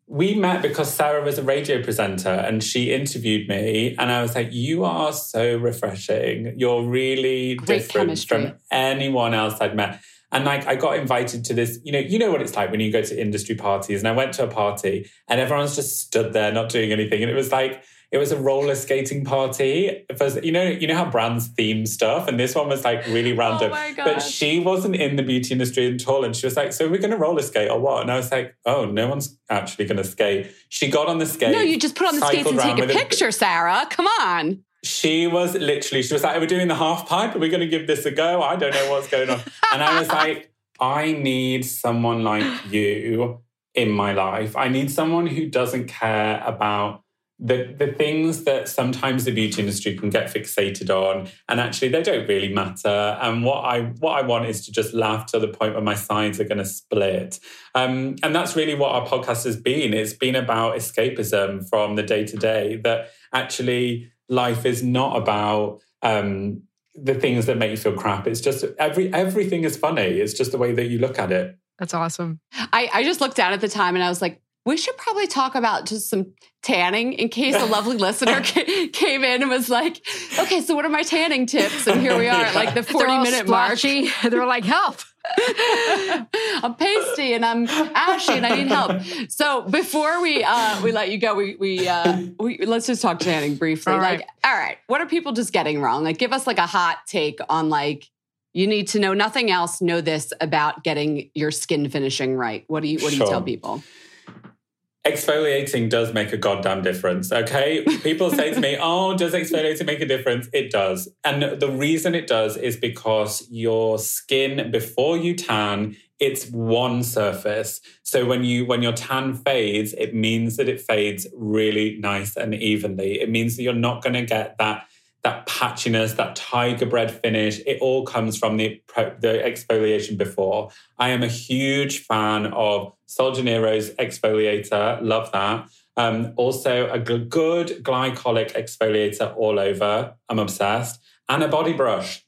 we met because Sarah was a radio presenter and she interviewed me. And I was like, You are so refreshing. You're really Great different chemistry. from anyone else I'd met. And like I got invited to this, you know, you know what it's like when you go to industry parties. And I went to a party and everyone's just stood there not doing anything. And it was like it was a roller skating party. First, you know, you know how brands theme stuff, and this one was like really oh random. Oh but she wasn't in the beauty industry at all, and she was like, "So we're going to roller skate or what?" And I was like, "Oh, no one's actually going to skate." She got on the skate. No, you just put on the skates and take a picture, Sarah. Come on. She was literally. She was like, "We're doing the half pipe. Are we going to give this a go?" I don't know what's going on, <laughs> and I was like, "I need someone like you." in my life. I need someone who doesn't care about the, the things that sometimes the beauty industry can get fixated on and actually they don't really matter. And what i what i want is to just laugh to the point where my sides are going to split. Um, and that's really what our podcast has been. It's been about escapism from the day to day that actually life is not about um, the things that make you feel crap. It's just every everything is funny. It's just the way that you look at it. That's awesome. I, I just looked down at the time and I was like, we should probably talk about just some tanning in case a lovely <laughs> listener came in and was like, okay, so what are my tanning tips? And here we <laughs> are at like the 40 They're minute mark. <laughs> They're like, help. I'm pasty and I'm ashy and I need help. So before we uh, we let you go, we we, uh, we let's just talk tanning briefly. All right. Like, all right, what are people just getting wrong? Like, give us like a hot take on like you need to know nothing else. Know this about getting your skin finishing right. What do you what do you Sure. tell people? Exfoliating does make a goddamn difference. Okay. People say to me, <laughs> Oh, does exfoliating make a difference? It does. And the reason it does is because your skin, before you tan, it's one surface. So when you when your tan fades, it means that it fades really nice and evenly. It means that you're not going to get that that patchiness, that tiger bread finish. It all comes from the the exfoliation before. I am a huge fan of Sol de Janeiro's exfoliator. Love that. Um, also, a g- good glycolic exfoliator all over. I'm obsessed. And a body brush.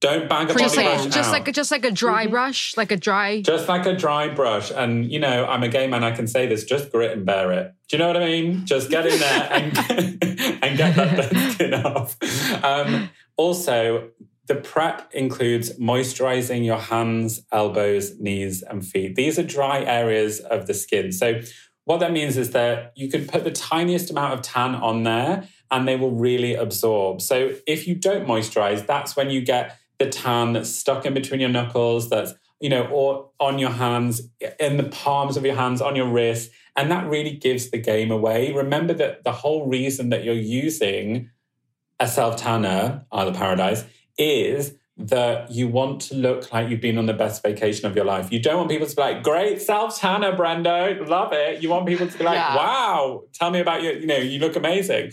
Don't bag a body Just brush like just out. like just like a dry Mhm. brush, like a dry. Just like a dry brush. And, you know, I'm a gay man, I can say this just grit and bear it. Do you know what I mean? Just get in there and, <laughs> and get that <laughs> dead skin off. Um, also, the prep includes moisturizing your hands, elbows, knees, and feet. These are dry areas of the skin. So, what that means is that you can put the tiniest amount of tan on there and they will really absorb. So, if you don't moisturize, that's when you get the tan that's stuck in between your knuckles, that's you know, or on your hands, in the palms of your hands, on your wrists, and that really gives the game away. Remember that the whole reason that you're using a self tanner, Isle of Paradise, is that you want to look like you've been on the best vacation of your life. You don't want people to be like, "Great self tanner, Brendo, love it." You want people to be like, Yeah. "Wow, tell me about you. You know, you look amazing."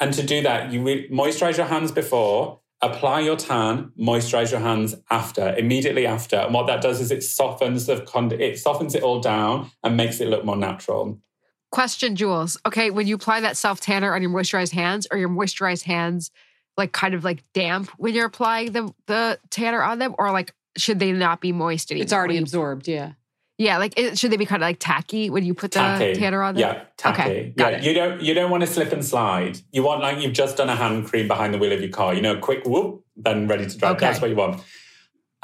And to do that, you re- moisturize your hands before, apply your tan, moisturize your hands after, immediately after. And what that does is it softens the con- it softens it all down and makes it look more natural. Question, Jules. Okay, when you apply that self tanner on your moisturized hands, or your moisturized hands like kind of like damp when you're applying the the tanner on them, or like should they not be moist anymore? It's already absorbed. Yeah. Yeah, like it, should they be kind of like tacky when you put the tacky. tanner on them? Yeah, tacky. Okay, got yeah, it. you don't you don't want to slip and slide. You want like you've just done a hand cream behind the wheel of your car. You know, quick whoop, then ready to drive. Okay. That's what you want.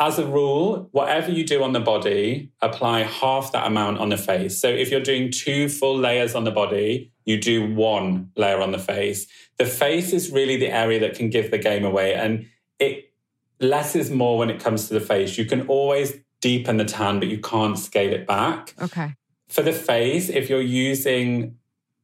As a rule, whatever you do on the body, apply half that amount on the face. So if you're doing two full layers on the body, you do one layer on the face. The face is really the area that can give the game away, and it less is more when it comes to the face. You can always deepen the tan, but you can't scale it back. Okay. For the face, if you're using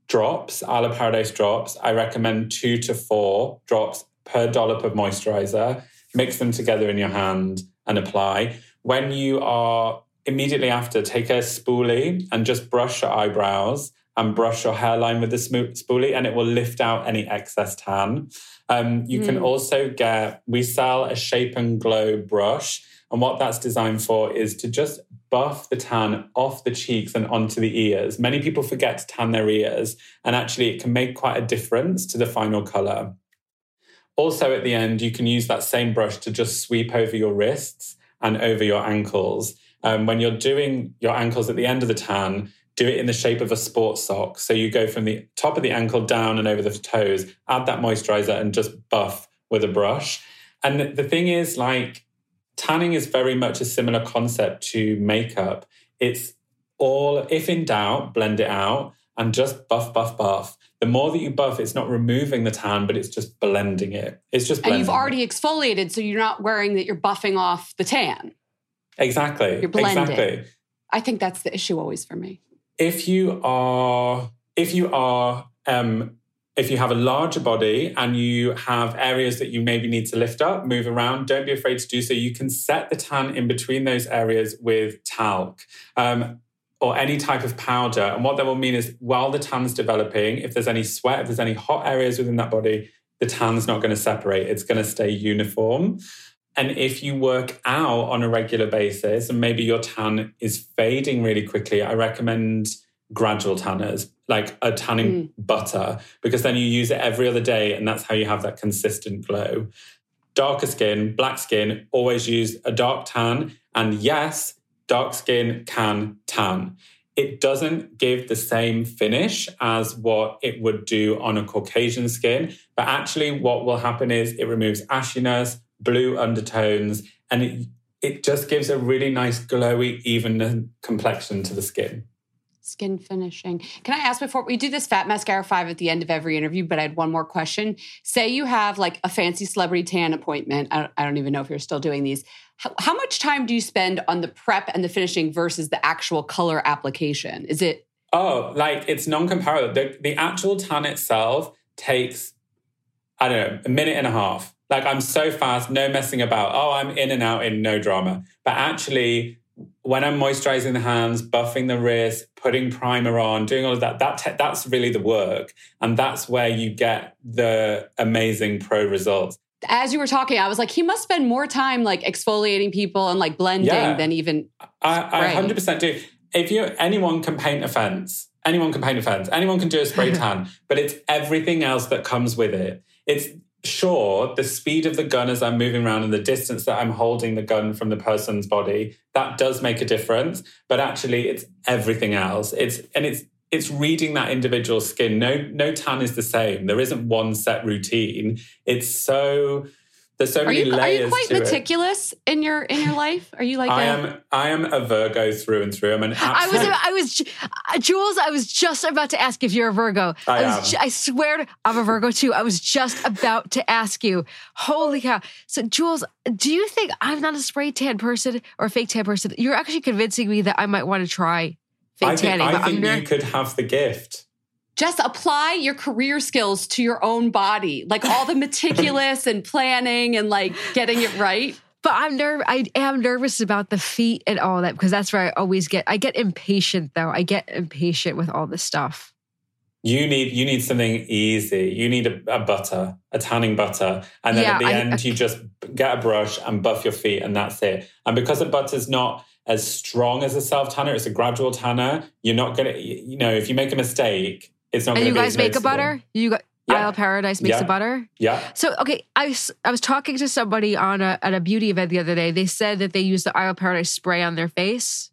drops, Isle of Paradise drops, I recommend two to four drops per dollop of moisturizer. Mix them together in your hand and apply. When you are immediately after, take a spoolie and just brush your eyebrows and brush your hairline with the spoolie, and it will lift out any excess tan. Um, you can Mm. also get, we sell a shape and glow brush. And what that's designed for is to just buff the tan off the cheeks and onto the ears. Many people forget to tan their ears, and actually, it can make quite a difference to the final color. Also, at the end, you can use that same brush to just sweep over your wrists and over your ankles. Um, when you're doing your ankles at the end of the tan, do it in the shape of a sports sock. So you go from the top of the ankle down and over the toes, add that moisturizer, and just buff with a brush. And the- thing is, like, tanning is very much a similar concept to makeup. It's all, if in doubt, blend it out and just buff, buff, buff. The more that you buff, it's not removing the tan, but it's just blending it. It's just And you've already exfoliated, so you're not worrying that you're buffing off the tan. exactly You're blending. exactly. I think that's the issue always for me. If you are, if you are, um, if you have a larger body and you have areas that you maybe need to lift up, move around, don't be afraid to do so. You can set the tan in between those areas with talc. Um, or any type of powder. And what that will mean is while the tan's developing, if there's any sweat, if there's any hot areas within that body, the tan's not going to separate. It's going to stay uniform. And if you work out on a regular basis and maybe your tan is fading really quickly, I recommend gradual tanners, like a tanning mm. butter, because then you use it every other day and that's how you have that consistent glow. Darker skin, black skin, always use a dark tan. And yes, dark skin can tan. It doesn't give the same finish as what it would do on a Caucasian skin. But actually, what will happen is it removes ashiness, blue undertones, and it, it just gives a really nice, glowy, even complexion to the skin. Skin finishing. Can I ask before we do this fat mascara five at the end of every interview? But I had one more question. Say you have like a fancy celebrity tan appointment. I don't, I don't even know if you're still doing these. How, how much time do you spend on the prep and the finishing versus the actual color application? Is it? Oh, like it's non comparable. The, the actual tan itself takes, I don't know, a minute and a half. Like I'm so fast, no messing about. Oh, I'm in and out in no drama. But actually, when I'm moisturizing the hands, buffing the wrist, putting primer on, doing all of that, that te- that's really the work. And that's where you get the amazing pro results. As you were talking, I was like, he must spend more time like exfoliating people and like blending yeah, than even. I, I 100% do. If you, anyone can paint a fence, anyone can paint a fence, anyone can do a spray <laughs> tan, but it's everything else that comes with it. It's sure, the speed of the gun as I'm moving around and the distance that I'm holding the gun from the person's body, that does make a difference. But actually, it's everything else. It's and it's it's reading that individual skin. No, no tan is the same. There isn't one set routine. It's so there's so are many you, layers. Are you quite meticulous it. in your in your life? Are you like I a, am? I am a Virgo through and through. I'm an. Absolute, I was. I was. Uh, Jules, I was just about to ask if you're a Virgo. I, I was. Am. I swear, to, I'm a Virgo too. I was just about to ask you. Holy cow! So, Jules, do you think I'm not a spray tan person or a fake tan person? You're actually convincing me that I might want to try fake I tanning. Think, I think you could have the gift just apply your career skills to your own body, like all the meticulous and planning and like getting it right. But I'm nervous. I am nervous about the feet and all that because that's where I always get. I get impatient though. I get impatient with all this stuff. You need you need something easy. You need a, a butter, a tanning butter, and then yeah, at the I, end I, you just get a brush and buff your feet, and that's it. And because the butter's not as strong as a self tanner, it's a gradual tanner. You're not gonna, you know, if you make a mistake, it's not. And you guys make a butter. You got yeah. Isle Paradise makes yeah. a butter. Yeah. So okay, I was, I was talking to somebody on a at a beauty event the other day. They said that they use the Isle Paradise spray on their face.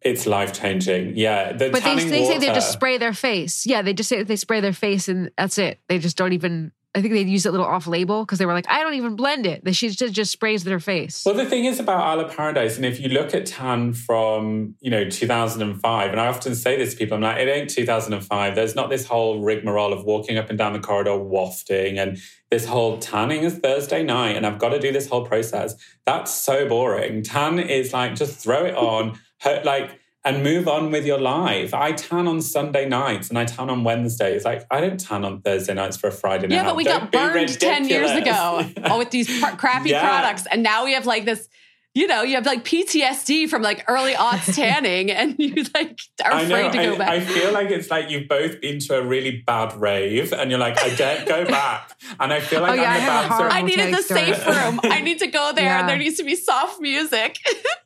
It's life changing. Yeah. The but they, they say they just spray their face. Yeah, they just say they spray their face and that's it. They just don't even I think they used it a little off label because they were like, I don't even blend it. She just, just sprays their face. Well, the thing is about of Paradise, and if you look at tan from, you know, 2005, and I often say this to people, I'm like, it ain't 2005. There's not this whole rigmarole of walking up and down the corridor wafting and this whole tanning is Thursday night and I've got to do this whole process. That's so boring. Tan is like, just throw it on. like, and move on with your life. I tan on Sunday nights and I tan on Wednesdays. Like I don't tan on Thursday nights for a Friday night. Yeah, but we don't got burned ten years ago oh, <laughs> with these pr- crappy yeah. products, and now we have like this. You know, you have like PTSD from like early aughts <laughs> tanning, and you like are afraid to go I, back. I feel like it's like you've both been to a really bad rave, and you're like, I don't go <laughs> back. And I feel oh, like oh, yeah, I'm the bouncer. I needed the safe room. I need to go there, yeah. and there needs to be soft music.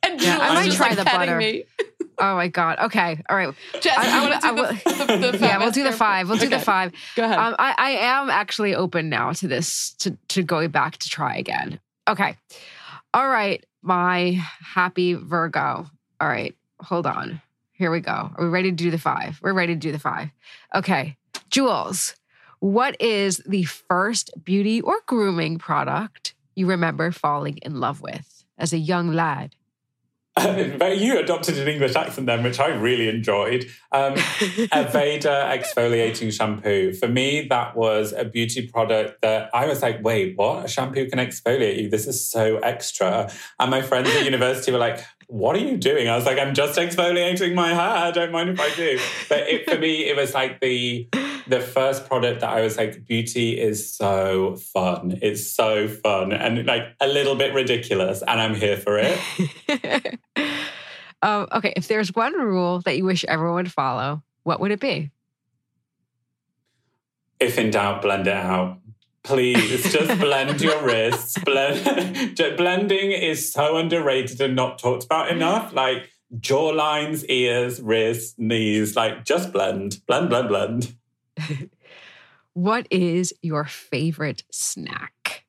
and yeah, I might try like the butter. Me. Oh my god. Okay. All right. Jess, I, I, I, the, the, <laughs> the yeah, we'll do the five. We'll do okay. the five. Go ahead. Um, I, I am actually open now to this to to going back to try again. Okay. All right, my happy Virgo. All right, hold on. Here we go. Are we ready to do the five? We're ready to do the five. Okay, Jules. What is the first beauty or grooming product you remember falling in love with as a young lad? <laughs> but you adopted an English accent then, which I really enjoyed. Um, <laughs> Aveda exfoliating shampoo. For me, that was a beauty product that I was like, wait, what? A shampoo can exfoliate you? This is so extra. And my friends at university were like, what are you doing? I was like, I'm just exfoliating my hair. I don't mind if I do. But it, for me, it was like the the first product that I was like, beauty is so fun. It's so fun and like a little bit ridiculous, and I'm here for it. <laughs> Um, okay, if there's one rule that you wish everyone would follow, what would it be? If in doubt, blend it out. Please just blend your wrists. Blend, <laughs> blending is so underrated and not talked about enough. Like jawlines, ears, wrists, knees. Like just blend, blend, blend, blend. <laughs> what is your favorite snack?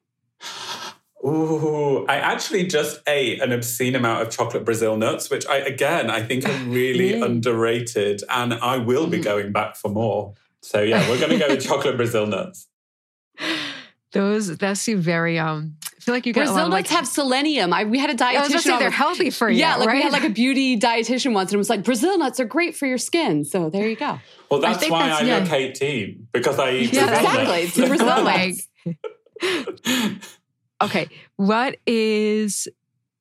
Ooh, I actually just ate an obscene amount of chocolate Brazil nuts, which I again I think are really <laughs> underrated, and I will be mm. going back for more. So yeah, we're going to go with chocolate Brazil nuts. Those that seem very um. I feel like you get Brazil nuts like, have selenium. I we had a dietitian. I was say they're healthy for you. Yeah, like right? we had like a beauty dietitian once, and it was like Brazil nuts are great for your skin. So there you go. Well, that's I why that's, I yeah. look 18 because I eat yeah, Brazil exactly. <laughs> nuts. It's the Brazil nuts. Okay, what is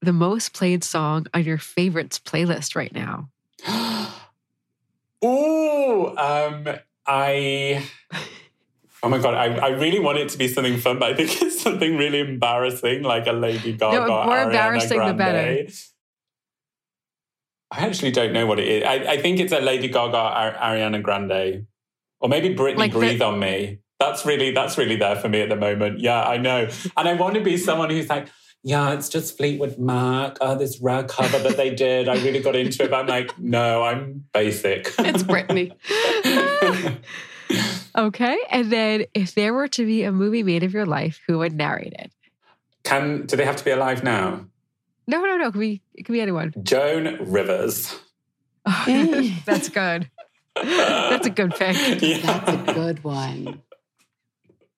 the most played song on your favorites playlist right now? <gasps> oh, um, I. <laughs> Oh my god, I, I really want it to be something fun, but I think it's something really embarrassing, like a Lady Gaga. No, more Ariana embarrassing Grande. the better. I actually don't know what it is. I, I think it's a Lady Gaga Ariana Grande, or maybe Britney like Breathe the, on Me that's really that's really there for me at the moment. Yeah, I know, and I want to be someone who's like, yeah, it's just Fleetwood Mac. Oh, this rare cover that they did. I really got into it. But I'm like, no, I'm basic. It's Britney. <laughs> <laughs> okay, and then if there were to be a movie made of your life, who would narrate it? Can do they have to be alive now? No, no, no. It could be it could be anyone. Joan Rivers. <laughs> That's good. That's a good pick. <laughs> Yeah. That's a good one.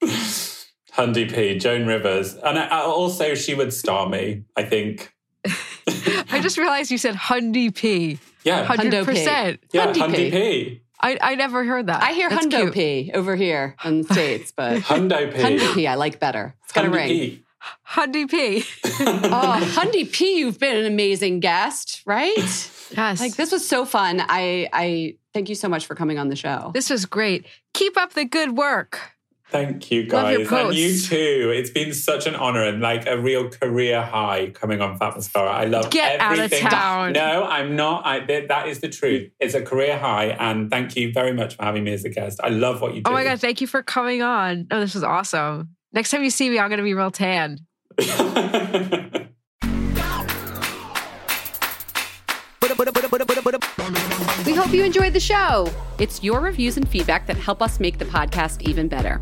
Hundy P, Joan Rivers. And I, I also, she would star me, I think. <laughs> I just realized you said Hundy P. Yeah. 100%. P. Yeah, Hundy P. P. I, I never heard that. I hear That's Hundo cute. P over here in the States, but <laughs> Hundo P. Hundy P I like better. It's got a ring. P. Hundy P. oh, Hundy P, you've been an amazing guest, right? <laughs> Yes. Like this was so fun. I I thank you so much for coming on the show. This was great. Keep up the good work. Thank you, guys. And you too. It's been such an honor and like a real career high coming on Fat Mascara. I love Get everything. Out of town. No, I'm not. I, that is the truth. It's a career high. And thank you very much for having me as a guest. I love what you do. Oh my God. Thank you for coming on. Oh, this was awesome. Next time you see me, I'm going to be real tan. <laughs> We hope you enjoyed the show. It's your reviews and feedback that help us make the podcast even better.